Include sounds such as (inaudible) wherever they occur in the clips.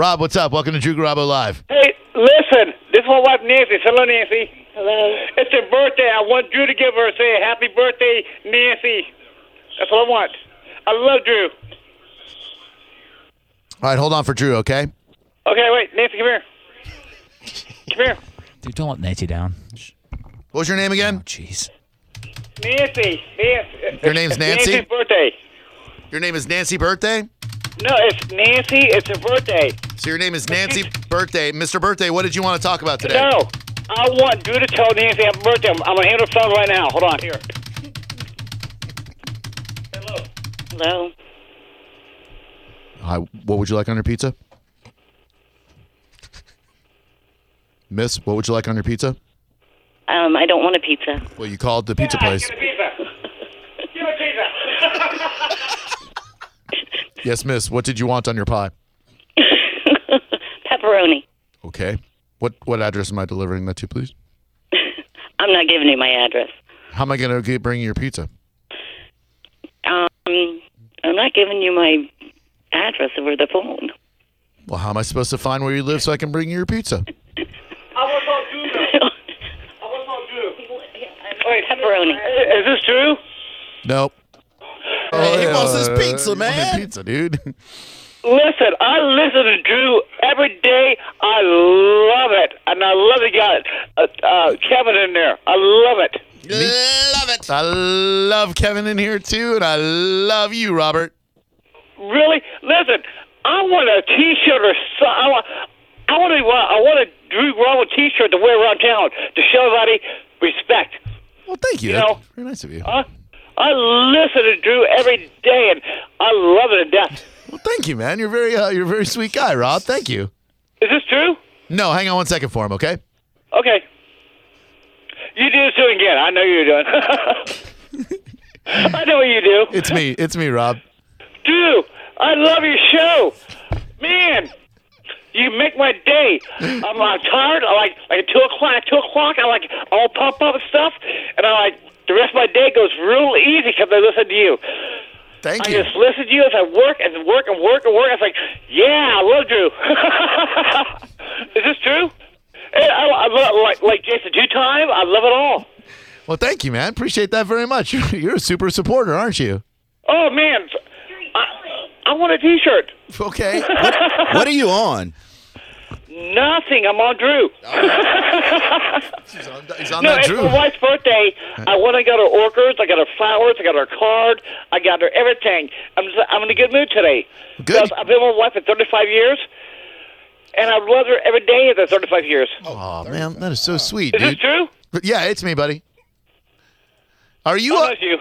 Rob, what's up? Welcome to Drew Garabo Live. Hey, listen, this is my wife Nancy. Hello, Nancy. Hello. It's her birthday. I want Drew to give her a say happy birthday, Nancy. That's what I want. I love Drew. All right, hold on for Drew, okay? Okay, wait, Nancy, come here. Come here, Dude, don't let Nancy down. What was your name Oh, again? jeez. Nancy. Nancy. Your name's It's Nancy? Nancy's birthday. Your name is Nancy Birthday? No, it's Nancy. It's her birthday. So your name is Nancy Birthday. Mr. Birthday, what did you want to talk about today? No, I want Drew to tell Nancy happy birthday. I'm, I'm gonna hand her phone right now. Hold on, here. Hello. Hello. Hi, what would you like on your pizza? Miss, what would you like on your pizza? Um, I don't want a pizza. Well, you called the pizza Yeah, place. Yes, miss. What did you want on your pie? (laughs) Pepperoni. Okay. What what address am I delivering that to, please? (laughs) I'm not giving you my address. How am I going to bring you your pizza? Um, I'm not giving you my address over the phone. Well, how am I supposed to find where you live so I can bring you your pizza? I want to talk Drew. though. I want to talk Drew. Wait, Pepperoni. Is this true? Nope. Hey, he wants his Uh, pizza, I want man. Pizza, dude. (laughs) Listen, I listen to Drew every day. I love it, and I love the guy, uh, uh, Kevin in there. I love it. Love it. I love Kevin in here too, and I love you, Robert. Really, listen. I want a T-shirt or so. I want. I want a. I want a Drew Garabo T-shirt to wear around town to show everybody respect. Well, thank you. You know- very nice of you. Huh? I listen to Drew every day, and I love it to death. Well, thank you, man. You're very uh, you're a very sweet guy, Rob. Thank you. Is this true? No, hang on one second for him, okay? Okay. You do this too again. I know you're doing. (laughs) I know what you do. It's me. It's me, Rob. Drew, I love your show. Man, you make my day. I'm, I'm tired. I like like at two o'clock. Two o'clock, I like all pump up and stuff, and I like the rest of my day goes real easy because I listen to you. Thank I you. I just listen to you as I work and work and work and work. I was like, yeah, I love Drew. (laughs) Is this true? Hey, I, I love like like Jason Two Time. I love it all. Well, thank you, man. Appreciate that very much. (laughs) You're, a super supporter, aren't you? Oh man, I, I want a T-shirt. Okay. What are you on? (laughs) Nothing. I'm (laughs) on Drew. He's on, he's on No, that it's Drew. my wife's birthday. I want to go to Orchards. I got her flowers. I got her card. I got her everything. I'm just, I'm in a good mood today. Good. I've been with my wife for 35 years, and I've loved her every day of the 35 years. Oh man, that is so sweet, Is this dude. true? But yeah, it's me, buddy. Are you? Oh, Uh, you.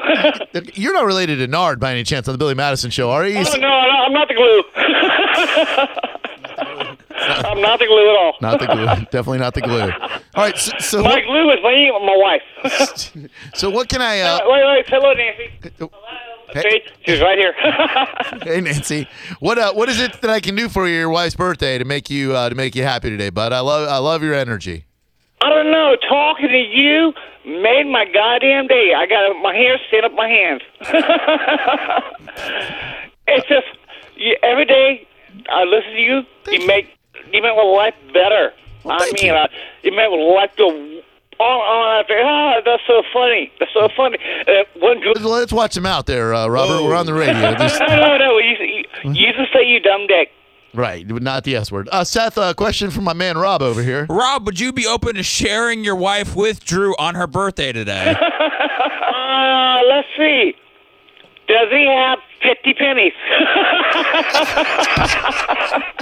(laughs) you're not related to Nard by any chance on the Billy Madison show, are you? oh, no, no, I'm not the glue. (laughs) I'm not the glue at all. Not the glue. (laughs) Definitely not the glue. All right. So, so, My what, glue is me and my wife. (laughs) so what can I? Uh, wait, wait. Hello, Nancy. Hey. She's right here. (laughs) hey, Nancy. What uh, what is it that I can do for your wife's birthday to make you uh, to make you happy today, bud? I love I love your energy. I don't know. Talking to you made my goddamn day. I got my hair stand up my hands. it's just you, every day I listen to you. you make you make my life better. Well, I thank mean, you. uh, you make my life go on on after. Ah, that's so funny. That's so funny. Uh, one Drew. Let's, let's watch him out there, uh, Robert. Whoa. We're on the radio. (laughs) Just, No, no, no. You, you, you used to say you dumb dick. right, not the S word. Uh, Seth, a question from my man Rob over here. Rob, would you be open to sharing your wife with Drew on her birthday today? (laughs) Uh, let's see. Does he have fifty pennies?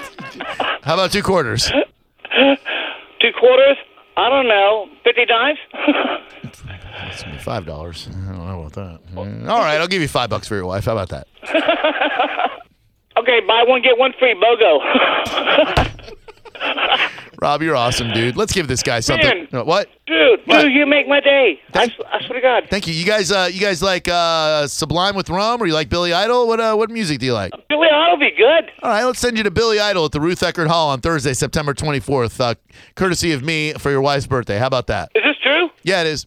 (laughs) How about two quarters? Two quarters? I don't know. Fifty dimes? That's gonna be five dollars. I don't know about that. All right, I'll give you five bucks for your wife. How about that? (laughs) okay, buy one get one free. BOGO. (laughs) (laughs) Rob, you're awesome, dude. Let's give this guy something. Man. Uh, What? dude, What? dude, you make my day. I, Thank- swear to God. Thank you. You guys, uh, you guys like uh, Sublime with Rome, or you like Billy Idol? What, uh, what music do you like? Billy Idol be good. All right, let's send you to Billy Idol at the Ruth Eckerd Hall on Thursday, September 24th, uh, courtesy of me for your wife's birthday. How about that? Is this true? Yeah, it is.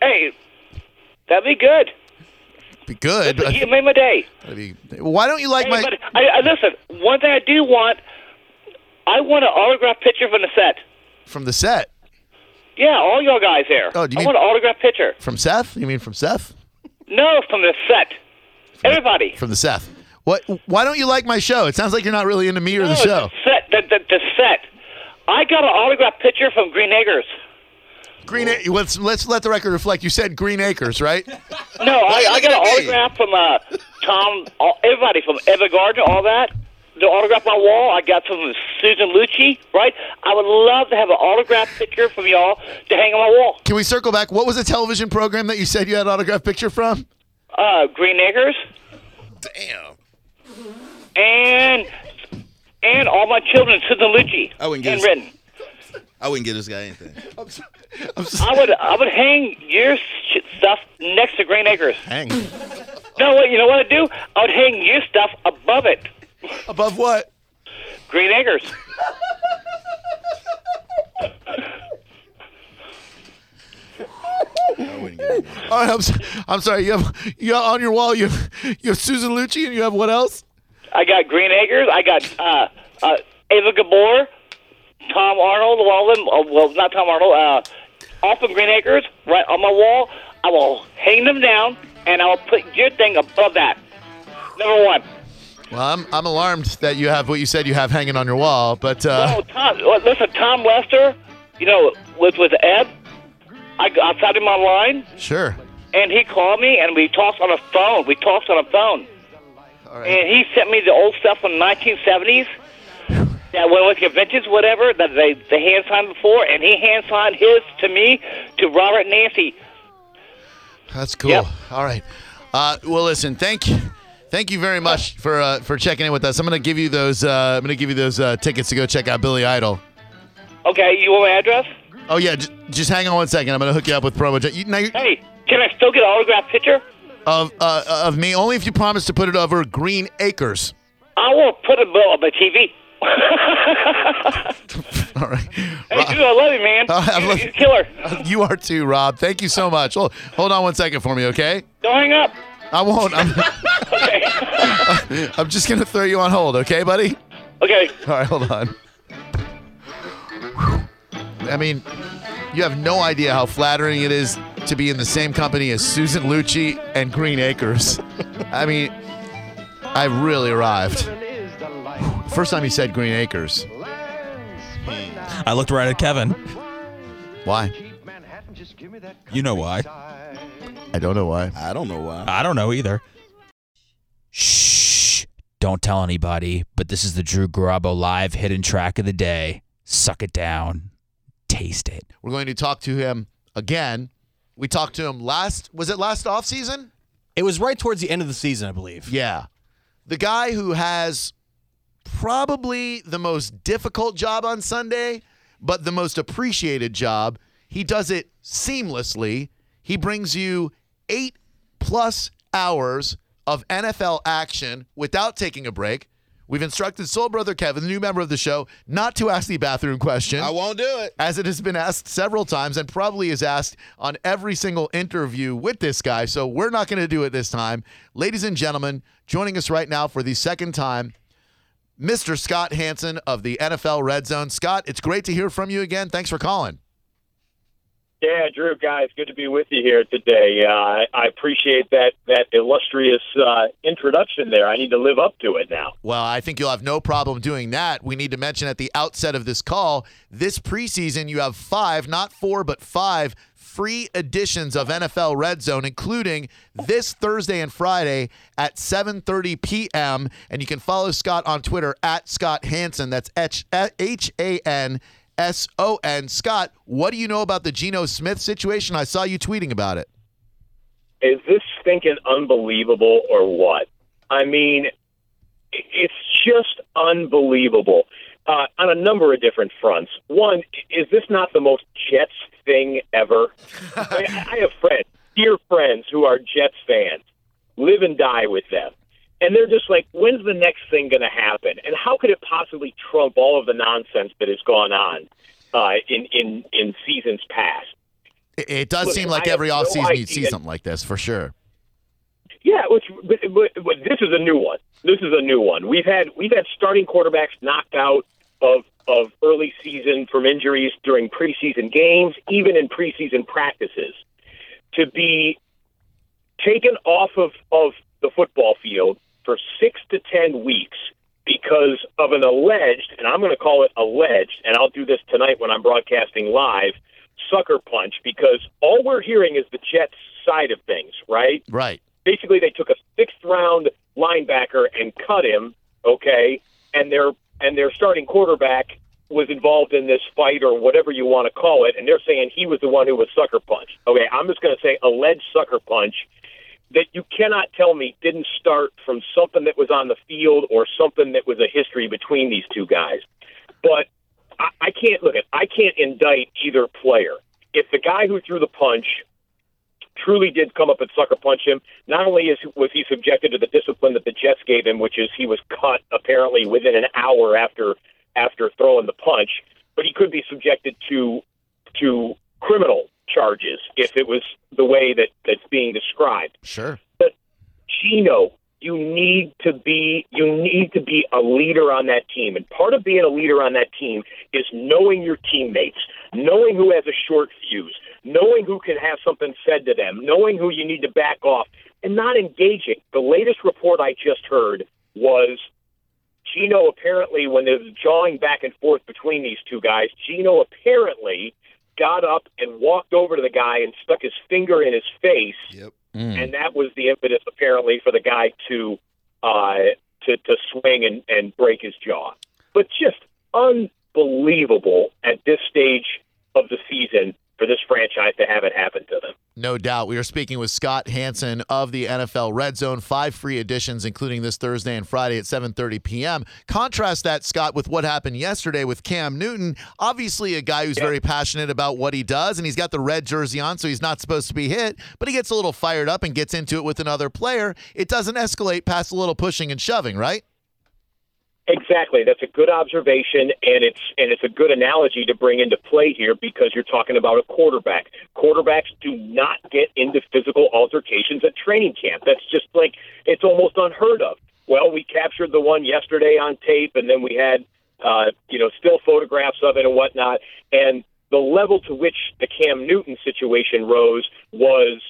Hey, that'd be good. Be good. You made my day. that'd be- why don't you like Hey, my? I, I listen. One thing I do want I want an autograph picture from the set. From the set. Yeah, all y'all guys there. Oh, do you I mean- want an autograph picture. From Seth? You mean from Seth? No, from the set. Everybody. From the Seth. What? Why don't you like my show? It sounds like you're not really into me or the No, show. set. The, the, the set. I got an autograph picture from Green Acres. Green. A- let's let's let the record reflect. You said Green Acres, right? No, I, I got an look at me. autograph from uh, Tom, all, everybody from Evergarden, all that. The autograph my wall, I got from Susan Lucci, right? I would love to have an autograph picture from y'all to hang on my wall. Can we circle back? What was the television program that you said you had an autograph picture from? Uh, Green Acres Damn. and and all my children, Susan Lucci, I wouldn't get handwritten. I wouldn't give this guy anything. (laughs) I would I would hang your sh- stuff next to Green Acres. Hang. No, what you know what I'd do? I would hang your stuff above it. Above what? Green Acres. I wouldn't give anything. All right, I'm, s- I'm sorry. You have you have on your wall. You have, you have Susan Lucci, and you have what else? I got Green Acres. I got uh, uh, Eva Gabor, Tom Arnold, all of them. Uh, well, not Tom Arnold. Uh, all from Green Acres, right on my wall. I will hang them down, and I will put your thing above that. Number one. Well, I'm I'm alarmed that you have what you said you have hanging on your wall, but uh, Oh, Tom. Listen, Tom Lester. You know, with with Ed. I I found him online, sure. and he called me, and we talked on a phone. We talked on a phone. Right. and he sent me the old stuff from the 1970s (sighs) that went with conventions, whatever that they they hand signed before, and he hand signed his to me to Robert Nancy. That's cool. Yep. All right. Uh, well, listen. Thank you. Thank you very much for uh, for checking in with us. I'm going to give you those. Uh, I'm going to give you those uh, tickets to go check out Billy Idol. Okay, you want my address? Oh yeah, j- just hang on one second. I'm going to hook you up with promo. You, now Hey, can I still get an autograph picture? of uh, of me only if you promise to put it over Green Acres. I will put a bill on my TV. (laughs) All right. hey, dude, I love you, man. (laughs) I love- You're a killer. (laughs) You are too, Rob. Thank you so much. Hold, hold on one second for me, okay? Don't hang up. I won't. I'm, Okay. (laughs) I'm just going to throw you on hold, okay, buddy? okay. All right, hold on. I mean, you have no idea how flattering it is to be in the same company as Susan Lucci and Green Acres. (laughs) I mean, I really arrived. First time you said Green Acres. I looked right at Kevin. Why? You know why. I don't know why. I don't know why. I don't know either. Shh. Don't tell anybody, but this is the Drew Garabo live hidden track of the day. Suck it down. Taste it. We're going to talk to him again. We talked to him last, was it last off season? It was right towards the end of the season, I believe. Yeah. The guy who has probably the most difficult job on Sunday, but the most appreciated job. He does it seamlessly. He brings you eight plus hours of NFL action without taking a break. We've instructed Soul Brother Kevin, the new member of the show, not to ask the bathroom question I won't do it. as it has been asked several times and probably is asked on every single interview with this guy. So we're not going to do it this time. Ladies and gentlemen, joining us right now for the second time, Mr. Scott Hanson of the NFL Red Zone. Scott, it's great to hear from you again. Thanks for calling. Yeah, Drew, guys, good to be with you here today. Uh, I, appreciate that that illustrious uh, introduction there. I need to live up to it now. Well, I think you'll have no problem doing that. We need to mention at the outset of this call, this preseason you have five, not four, but five free editions of NFL Red Zone, including this Thursday and Friday at 7:30 p.m. And you can follow Scott on Twitter at Scott Hanson. That's H A N S O N. Scott, what do you know about the Geno Smith situation? I saw you tweeting about it. Is this stinking unbelievable or what? I mean, it's just unbelievable uh, on a number of different fronts. One, is this not the most Jets thing ever? I, (laughs) mean, I I have friends, dear friends, who are Jets fans, live and die with them. And they're just like, when's the next thing going to happen? And how could it possibly trump all of the nonsense that has gone on uh, in, in, in seasons past? It, it does Look, seem like I every no offseason you'd see something like this for sure. Yeah, which, but, but, but this is a new one. This is a new one. We've had we've had starting quarterbacks knocked out of of early season from injuries during preseason games, even in preseason practices, to be taken off of, of the football field for six to ten weeks because of an alleged, and I'm going to call it alleged, and I'll do this tonight when I'm broadcasting live, sucker punch, because all we're hearing is the Jets side of things, right? Right. basically they took a sixth round linebacker and cut him, okay, and their and their starting quarterback was involved in this fight or whatever you want to call it, and they're saying he was the one who was sucker punched. Okay, I'm just going to say alleged sucker punch that you cannot tell me didn't start from something that was on the field or something that was a history between these two guys. But I, I can't look at I can't indict either player. If the guy who threw the punch truly did come up and sucker punch him. Not only is was he subjected to the discipline that the Jets gave him, which is he was cut apparently within an hour after after throwing the punch, but he could be subjected to to criminal charges if it was the way that that's being described. Sure. But Geno, you need to be you need to be a leader on that team. And part of being a leader on that team is knowing your teammates, knowing who has a short fuse, knowing who can have something said to them, knowing who you need to back off, and not engaging. The latest report I just heard was Geno apparently when they was jawing back and forth between these two guys, Geno apparently got up and walked over to the guy and stuck his finger in his face Yep. Mm. and that was the impetus apparently for the guy to uh, to to swing and, and break his jaw. But just unbelievable at this stage of the season for this franchise to have it happen to them. No doubt. We are speaking with Scott Hanson of the NFL Red Zone. Five free editions, including this Thursday and Friday at 7:30 p.m. Contrast that, Scott, with what happened yesterday with Cam Newton. Obviously, a guy who's very passionate about what he does, and he's got the red jersey on, so he's not supposed to be hit. But he gets a little fired up and gets into it with another player. It doesn't escalate past a little pushing and shoving, right? Exactly. That's a good observation, and it's and it's a good analogy to bring into play here because you're talking about a quarterback. Quarterbacks do not get into physical altercations at training camp. That's just like it's almost unheard of. Well, we captured the one yesterday on tape, and then we had uh, you know still photographs of it and whatnot. And the level to which the Cam Newton situation rose was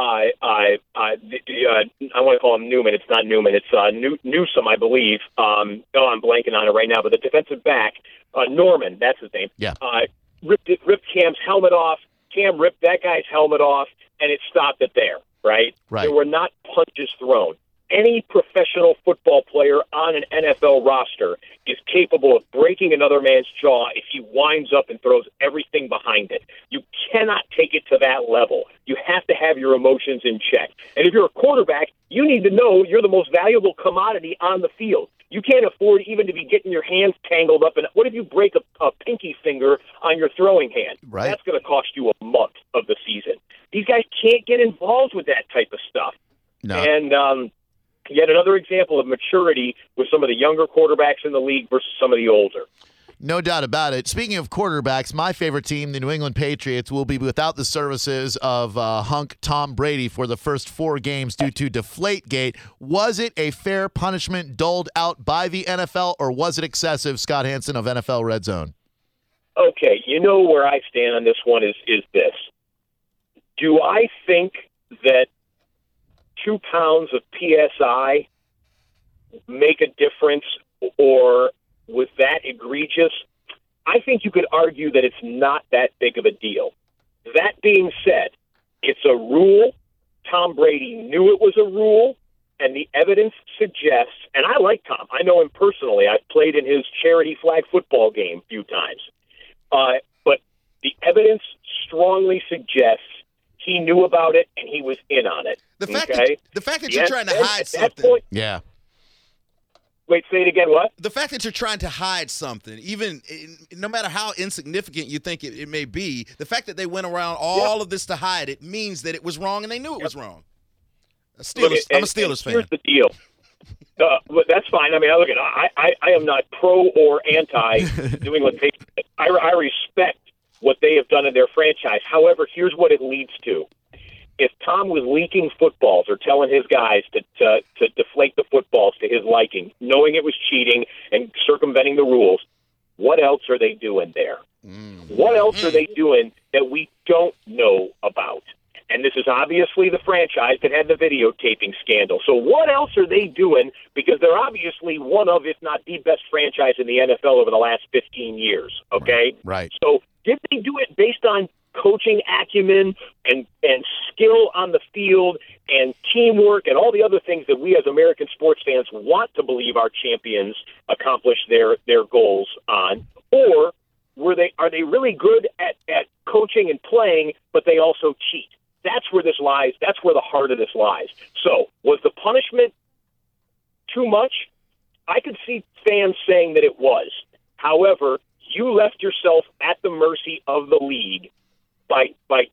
I, I, the- the, uh, I want to call him Newman. It's not Newman. It's uh, New- Newsom, I believe. Um, oh, I'm blanking on it right now. But the defensive back, uh, Norman, that's his name. Yeah. Uh, ripped it, ripped Cam's helmet off. Cam ripped that guy's helmet off, and it stopped it there. Right. Right. There were not punches thrown. Any professional football player on an NFL roster is capable of breaking another man's jaw if he winds up and throws everything behind it. You cannot take it to that level. You have to have your emotions in check. And if you're a quarterback, you need to know you're the most valuable commodity on the field. You can't afford even to be getting your hands tangled up. And what if you break a, a pinky finger on your throwing hand? Right. That's going to cost you a month of the season. These guys can't get involved with that type of stuff. No. And um, yet another example of maturity with some of the younger quarterbacks in the league versus some of the older. No doubt about it. Speaking of quarterbacks, my favorite team, the New England Patriots, will be without the services of uh, hunk Tom Brady for the first four games due to Deflategate. Was it a fair punishment doled out by the NFL, or was it excessive? Scott Hansen of NFL Red Zone. Okay, you know where I stand on this one is is this. Do I think that two pounds of PSI make a difference, or was that egregious? I think you could argue that it's not that big of a deal. That being said, it's a rule. Tom Brady knew it was a rule, and the evidence suggests, and I like Tom. I know him personally. I've played in his charity flag football game a few times. Uh, but the evidence strongly suggests he knew about it and he was in on it. The fact okay? that the fact that Yeah, you're trying to hide at that something. point- Yeah. wait, say it again. What? the fact that you're trying to hide something, even no matter how insignificant you think it, it may be, the fact that they went around all of this to hide it means that it was wrong and they knew it was wrong. A Steelers, Look, I'm a Steelers fan. Here's the deal. Uh, but that's fine. I mean, I look at I, I, I am not pro or anti (laughs) New England Patriots. I, I respect what they have done in their franchise. However, here's what it leads to. If Tom was leaking footballs or telling his guys to, to to deflate the footballs to his liking, knowing it was cheating and circumventing the rules, what else are they doing there? Mm. What else are they mm. doing that we don't know about? And this is obviously the franchise that had the videotaping scandal. So what else are they doing? Because they're obviously one of, if not the best franchise in the NFL over the last 15 years. Okay? Right. So did they do it based on coaching acumen and and skill on the field and teamwork and all the other things that we as American sports fans want to believe our champions accomplish their their goals on, or were they are they really good at at coaching and playing, but they also cheat? That's where this lies. That's where the heart of this lies. So was the punishment too much? I could see fans saying that it was. However, you left yourself at the mercy of the league by by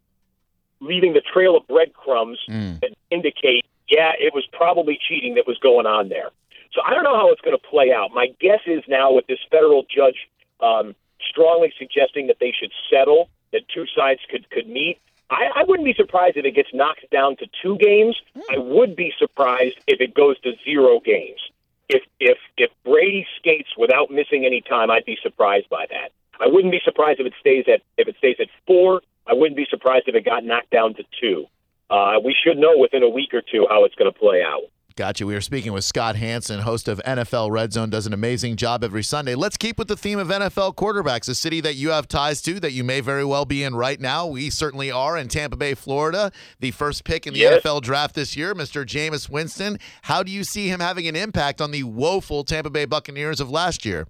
leaving the trail of breadcrumbs that indicate, yeah, it was probably cheating that was going on there. So I don't know how it's going to play out. My guess is now with this federal judge um, strongly suggesting that they should settle, that two sides could could meet. I, I wouldn't be surprised if it gets knocked down to two games. I would be surprised if it goes to zero games. If if if Brady skates without missing any time, I'd be surprised by that. I wouldn't be surprised if it stays at if it stays at four. I wouldn't be surprised if it got knocked down to two. Uh, we should know within a week or two how it's going to play out. Gotcha. We are speaking with Scott Hanson, host of NFL Red Zone, does an amazing job every Sunday. Let's keep with the theme of NFL quarterbacks, a city that you have ties to that you may very well be in right now. We certainly are in Tampa Bay, Florida, the first pick in the Yes. NFL draft this year, Mr. Jameis Winston. How do you see him having an impact on the woeful Tampa Bay Buccaneers of last year?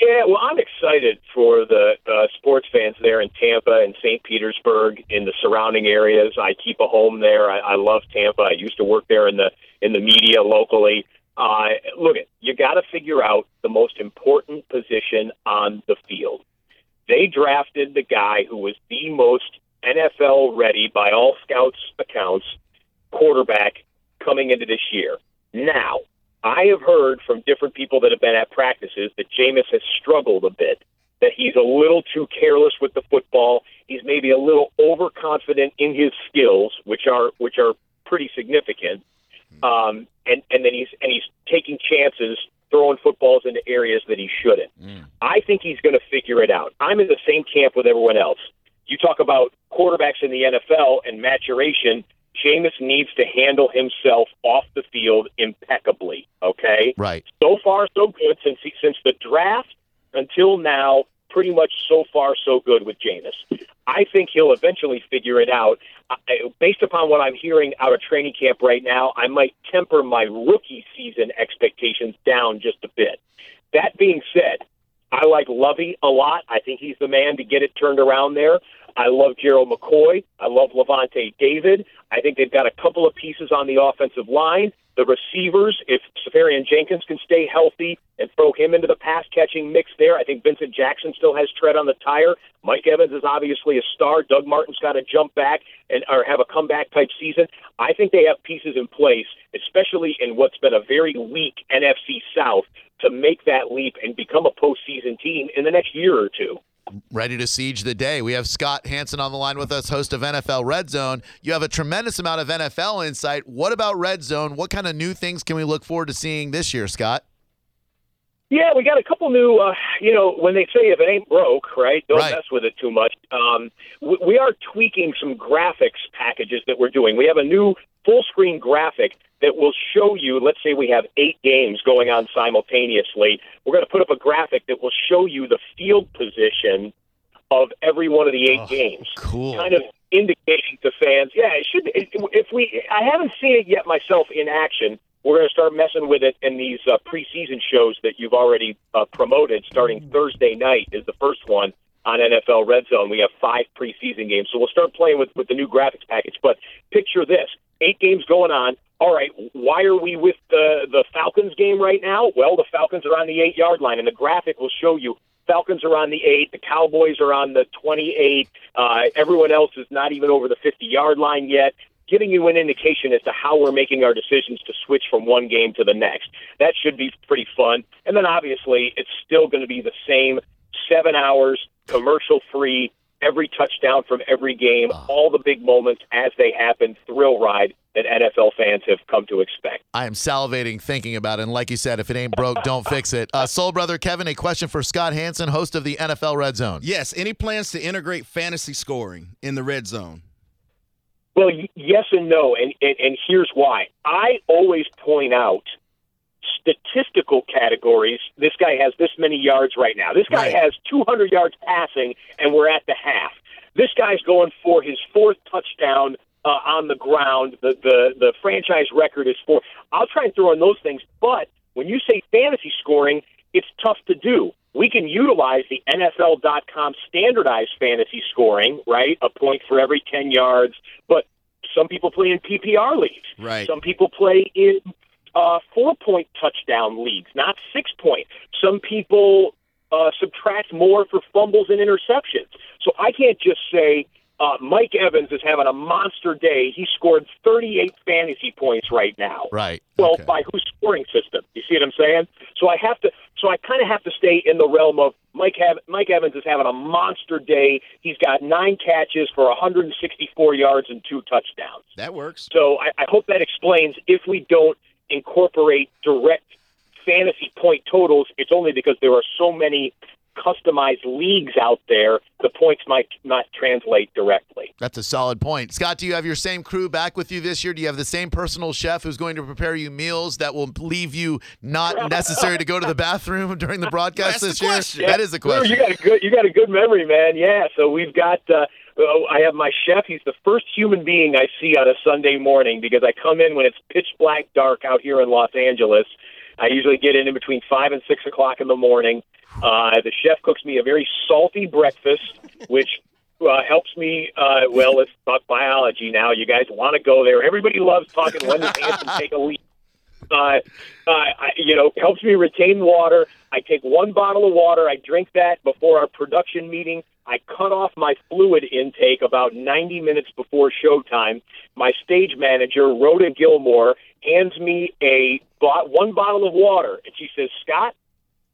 Yeah, well, I'm excited for the uh, sports fans there in Tampa and St. Petersburg in the surrounding areas. I keep a home there. I, I love Tampa. I used to work there in the in the media locally. Uh, look, it you got to figure out the most important position on the field. They drafted the guy who was the most NFL ready by all scouts' accounts quarterback coming into this year. Now, I have heard from different people that have been at practices that Jameis has struggled a bit, that he's a little too careless with the football. He's maybe a little overconfident in his skills, which are which are pretty significant. Um, and and then he's and he's taking chances throwing footballs into areas that he shouldn't. I think he's going to figure it out. I'm in the same camp with everyone else. You talk about quarterbacks in the NFL and maturation. Jameis needs to handle himself off the field impeccably. Okay, Right. so far so good since he, since the draft until now. Pretty much so far so good with Jameis. I think he'll eventually figure it out. I, based upon what I'm hearing out of training camp right now, I might temper my rookie season expectations down just a bit. That being said, I like Lovie a lot. I think he's the man to get it turned around there. I love Gerald McCoy. I love Lavonte David. I think they've got a couple of pieces on the offensive line. The receivers, if Seferian-Jenkins can stay healthy and throw him into the pass catching mix there, I think Vincent Jackson still has tread on the tire. Mike Evans is obviously a star. Doug Martin's got to jump back and or have a comeback type season. I think they have pieces in place, especially in what's been a very weak NFC South, to make that leap and become a postseason team in the next year or two. Ready to siege the day. We have Scott Hanson on the line with us, host of NFL Red Zone. You have a tremendous amount of NFL insight. What about Red Zone? What kind of new things can we look forward to seeing this year, Scott? Yeah, we got a couple new. Uh, you know, when they say if it ain't broke, right? Don't Right. mess with it too much. Um, we, we are tweaking some graphics packages that we're doing. We have a new full screen graphic that will show you. Let's say we have eight games going on simultaneously. We're going to put up a graphic that will show you the field position of every one of the eight games Cool. kind of indicating to fans, yeah, it should. It, if we, I haven't seen it yet myself in action. We're going to start messing with it in these uh, preseason shows that you've already uh, promoted. Starting Thursday night is the first one on NFL Red Zone. We have five preseason games, so we'll start playing with with the new graphics package. But picture this: eight games going on. All right, why are we with the the Falcons game right now? Well, the Falcons are on the eight yard line, and the graphic will show you Falcons are on the eight. The Cowboys are on the 28. Uh, everyone else is not even over the 50 yard line yet, giving you an indication as to how we're making our decisions to switch from one game to the next. That should be pretty fun. And then obviously, it's still going to be the same seven hours, commercial free every touchdown from every game, all the big moments as they happen, thrill ride that NFL fans have come to expect. I am salivating thinking about it. And like you said, if it ain't broke, don't fix it. Uh, Soul Brother Kevin, a question for Scott Hanson, host of the NFL Red Zone. Yes. Any plans to integrate fantasy scoring in the red zone? Well, y- yes and no, and, and and here's why. I always point out statistical categories. This guy has this many yards right now. This guy Right. has 200 yards passing, and we're at the half. This guy's going for his fourth touchdown uh, on the ground. The, the the franchise record is four. I'll try and throw in those things, but when you say fantasy scoring, it's tough to do. We can utilize the NFL.com standardized fantasy scoring, right? A point for every 10 yards, but some people play in PPR leagues. Right. Some people play in uh, four point touchdown leagues, not six point. Some people uh, subtract more for fumbles and interceptions. So I can't just say uh, Mike Evans is having a monster day. He scored 38 fantasy points right now. Right. Well, Okay. by whose scoring system? You see what I'm saying? So I have to. So I kind of have to stay in the realm of Mike. Have, Mike Evans is having a monster day. He's got nine catches for 164 yards and two touchdowns. That works. So I, I hope that explains if we don't incorporate direct fantasy point totals, it's only because there are so many customized leagues out there, the points might not translate directly. That's a solid point. Scott, do you have your same crew back with you this year? Do you have the same personal chef who's going to prepare you meals that will leave you not (laughs) necessary to go to the bathroom (laughs) during the broadcast That's this the year? question. That is a question. You got a good, you got a good memory, man. Yeah. So we've got. Uh, oh, I have my chef. He's the first human being I see on a Sunday morning because I come in when it's pitch black dark out here in Los Angeles. I usually get in in between five and six o'clock in the morning. Uh, the chef cooks me a very salty breakfast, which uh, helps me. Uh, well, let's talk biology now. You guys want to go there? Everybody loves talking. When does Hanson take a leak? uh, uh, you know, helps me retain water. I take one bottle of water. I drink that before our production meeting. I cut off my fluid intake about 90 minutes before showtime. My stage manager, Rhoda Gilmore, hands me a one bottle of water, and she says, "Scott,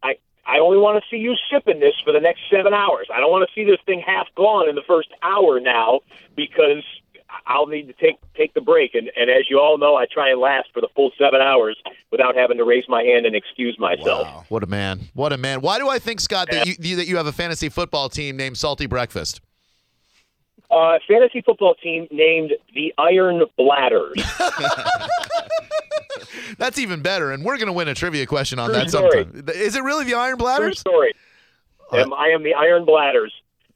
I I only want to see you sipping this for the next seven hours. I don't want to see this thing half gone in the first hour now because I'll need to take take the break. And, and as you all know, I try and last for the full seven hours without having to raise my hand and excuse myself. Wow. What a man. What a man. Why do I think, Scott, that you, you that you have a fantasy football team named Salty Breakfast? Uh, fantasy football team named the Iron Bladders. (laughs) That's even better, and we're going to win a trivia question on True that story. sometime. Is it really the Iron True Bladders? story. Um, I am the Iron Bladders.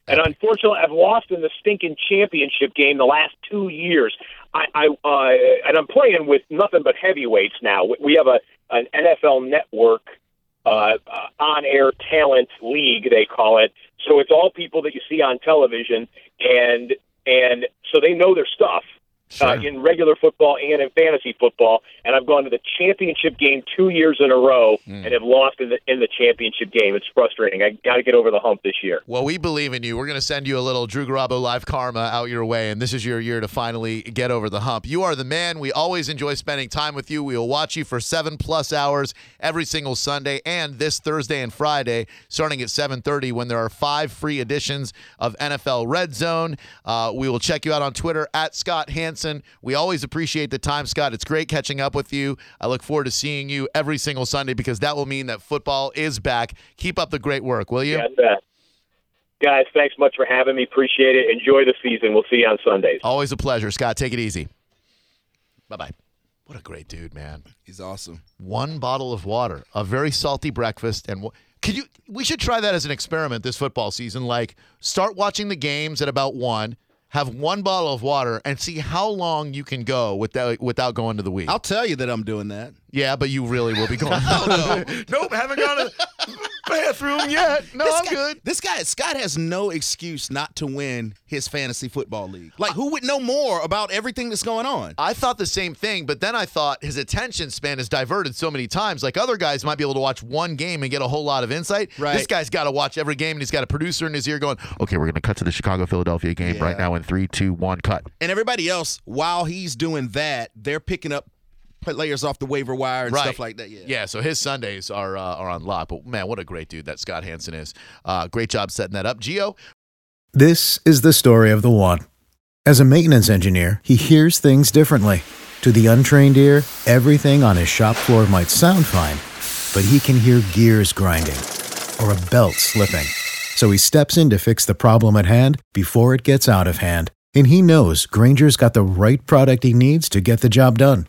And unfortunately, I've lost in the stinking championship game the last two years. I, I uh, and I'm playing with nothing but heavyweights now. We- have a an NFL Network uh, uh, on-air talent league, they call it. So it's all people that you see on television, and and so they know their stuff uh, in regular football and in fantasy football. And I've gone to the championship game two years in a row and have lost in the in the championship game. It's frustrating. I got to get over the hump this year. Well, we believe in you. We're going to send you a little Drew Garabo live karma out your way, and this is your year to finally get over the hump. You are the man. We always enjoy spending time with you. We will watch you for seven plus hours every single Sunday and this Thursday and Friday, starting at 7:30 when there are five free editions of NFL Red Zone. Uh, we will check you out on Twitter at Scott Hanson. We always appreciate the time, Scott. It's great catching up with you. I look forward to seeing you every single Sunday because that will mean that football is back. Keep up the great work, will you? Yeah, bet. Guys, thanks much for having me. Appreciate it. Enjoy the season. We'll see you on Sundays. Always a pleasure, Scott. Take it easy. Bye bye. What a great dude, man. He's awesome. One bottle of water, a very salty breakfast, and wh- could you? We should try that as an experiment this football season. Like, start watching the games at about one. Have one bottle of water and see how long you can go without without going to the week. I'll tell you that I'm doing that. yeah, but you really will be going. (laughs) nope, haven't gone to the (laughs) bathroom (laughs) yet. No, this I'm guy, good. This guy, Scott, has no excuse not to win his fantasy football league. Like, who would know more about everything that's going on? I thought the same thing, but then I thought his attention span is diverted so many times. Like other guys might be able to watch one game and get a whole lot of insight. Right. This guy's got to watch every game, and he's got a producer in his ear going, "Okay, we're going to cut to the Chicago Philadelphia game Yeah. right now in three, two, one, cut." And everybody else, while he's doing that, they're picking up players off the waiver wire and Right. stuff like that. Yeah. Yeah, so his Sundays are uh, are on lock. But man, what a great dude that Scott Hanson is. Uh, great job setting that up, Geo. This is the story of the one. As a maintenance engineer, he hears things differently. To the untrained ear, everything on his shop floor might sound fine, but he can hear gears grinding or a belt slipping. So he steps in to fix the problem at hand before it gets out of hand. And he knows Grainger's got the right product he needs to get the job done,